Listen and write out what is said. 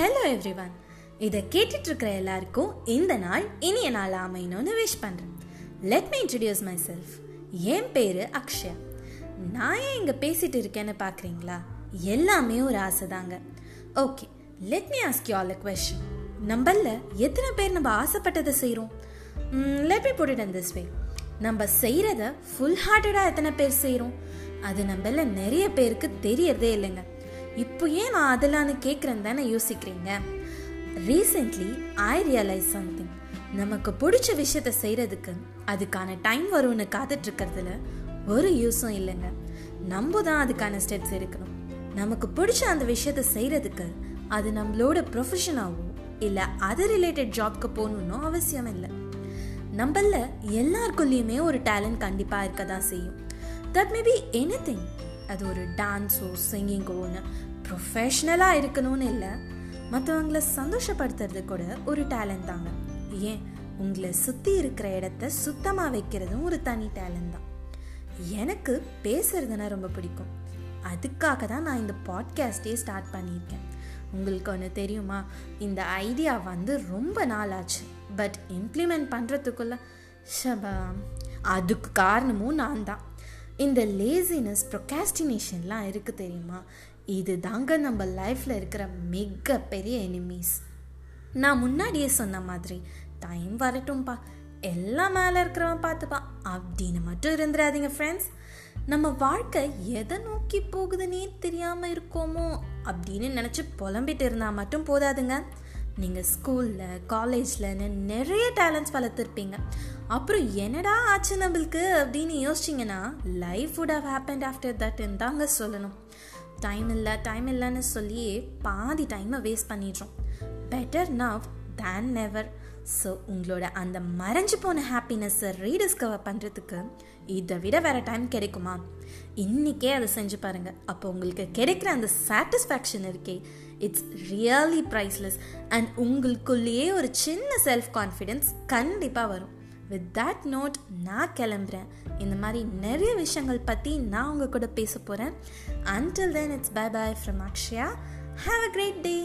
Hello every one இதை கேட்டுட்ருக்கிற எல்லாருக்கும் இந்த நாள் இனிய நாள் அமையணும்னு விஷ் பண்ணுறேன் let me introduce myself என் பேர் அக்ஷயா. நான் ஏன் இங்கே பேசிட்டு இருக்கேன்னு பார்க்குறீங்களா எல்லாமே ஒரு ஆசை தாங்க okay let me ask you all a question நம்மள எத்தனை பேர் நம்ம ஆசைப்பட்டதை செய்கிறோம் let me put it in this way நம்ம செய்கிறத ஃபுல் ஹார்ட்டடாக எத்தனை பேர் செய்கிறோம் அது நம்மள நிறைய பேருக்கு தெரியறதே இல்லைங்க. இப்போ ஏன் நான் அதெல்லாம்னு கேட்குறேன்னு தானே யோசிக்கிறீங்க? ரீசெண்ட்லி ஐ ரியலைஸ் சம்திங் நமக்கு பிடிச்ச விஷயத்த செய்கிறதுக்கு அதுக்கான டைம் வரும்னு காத்துட்ருக்கிறதுல ஒரு யூஸும் இல்லைங்க. நம்ம தான் அதுக்கான ஸ்டெப்ஸ் எடுக்கணும். நமக்கு பிடிச்ச அந்த விஷயத்த செய்கிறதுக்கு அது நம்மளோட ப்ரொஃபஷனாகவோ இல்லை அது ரிலேட்டட் ஜாப்க்கு போகணுன்னு அவசியம் இல்லை. நம்மள எல்லாருக்குள்ளேயுமே ஒரு டேலண்ட் கண்டிப்பாக இருக்க தான் செய்யும். தட் மேபி எனி திங் அது ஒரு டான்ஸோ சிங்கிங்கோன்னு ப்ரொஃபஷ்னலாக இருக்கணும்னு இல்லை. மற்றவங்களை சந்தோஷப்படுத்துறது கூட ஒரு டேலண்ட் தாங்க. ஏன்? உங்களை சுற்றி இருக்கிற இடத்த சுத்தமாக வைக்கிறதும் ஒரு தனி டேலண்ட் தான். எனக்கு பேசுறதுனா ரொம்ப பிடிக்கும். அதுக்காக தான் நான் இந்த பாட்காஸ்டே ஸ்டார்ட் பண்ணியிருக்கேன். உங்களுக்கு ஒன்று தெரியுமா? இந்த ஐடியா வந்து ரொம்ப நாள் ஆச்சு பட் இம்ப்ளிமெண்ட் பண்ணுறதுக்குள்ள ஷபா அதுக்கு காரணமும் நான் தான். இந்த லேசினஸ் ப்ரொகாஸ்டினேஷன்லாம் இருக்குது தெரியுமா? இது தாங்க நம்ம லைஃப்பில் இருக்கிற மிகப்பெரிய எனிமீஸ் நான் முன்னாடியே சொன்ன மாதிரி டைம் வரட்டும்பா. எல்லாம் மேலே இருக்கிறவன் பார்த்துப்பா அப்படின்னு மட்டும் இருந்துடாதீங்க ஃப்ரெண்ட்ஸ் நம்ம வாழ்க்கை எதை நோக்கி போகுதுன்னே தெரியாமல் இருக்கோமோ அப்படின்னு நினச்சி புலம்பிட்டு இருந்தால் மட்டும் போதாதுங்க. நீங்கள் ஸ்கூலில் காலேஜில் நிறைய டேலண்ட்ஸ் வளர்த்துருப்பீங்க. அப்புறம் என்னடா ஆச்சு நம்மளுக்கு அப்படின்னு யோசிச்சிங்கன்னா life would have happen after தட்ன்னு தாங்க சொல்லணும். டைம் இல்லை டைம் இல்லைன்னு சொல்லியே பாதி டைமை வேஸ்ட் பண்ணிடுறோம். Better now than never so உங்களோட அந்த மறைஞ்சு போன ஹாப்பினஸ்ஸை ரீடிஸ்கவர் பண்ணுறதுக்கு இதை விட வேறு டைம் கிடைக்குமா? இன்றைக்கே அதை செஞ்சு பாருங்கள் அப்போ உங்களுக்கு கிடைக்கிற அந்த சாட்டிஸ்ஃபேக்ஷன் இருக்கே இட்ஸ் ரியலி ப்ரைஸ்லெஸ் அண்ட் உங்களுக்குள்ளேயே ஒரு சின்ன செல்ஃப் கான்ஃபிடென்ஸ் கண்டிப்பாக வரும். வித் தட் நோட் நான் கிளம்புறேன். இந்த மாதிரி நிறைய விஷயங்கள் பற்றி நான் உங்கள் கூட பேச போகிறேன் until then it's bye bye from Akshaya have a great day